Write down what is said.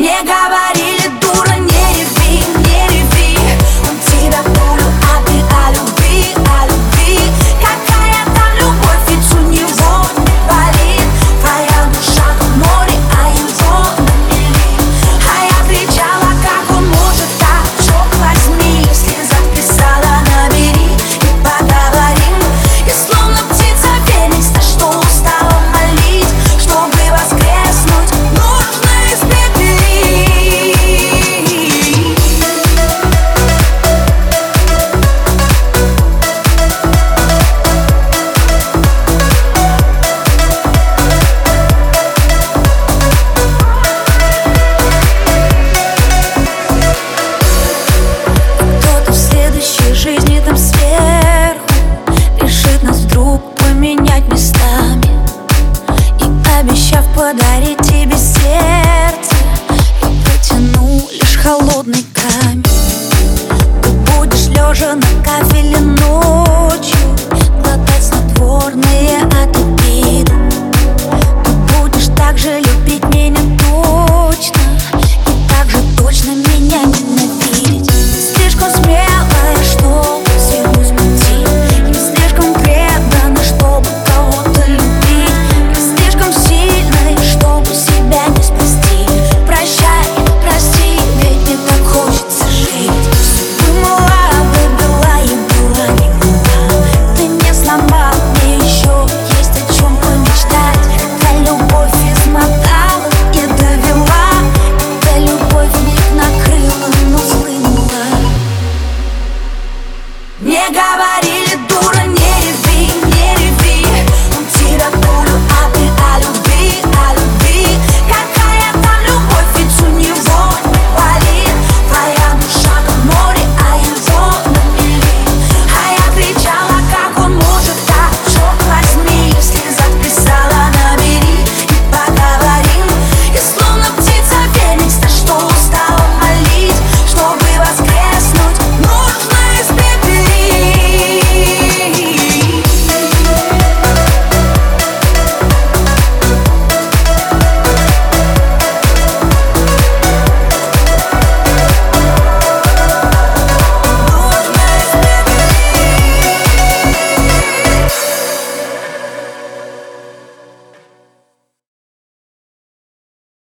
Мне говорили. подарить тебе сердце. Я протяну лишь холодный камень.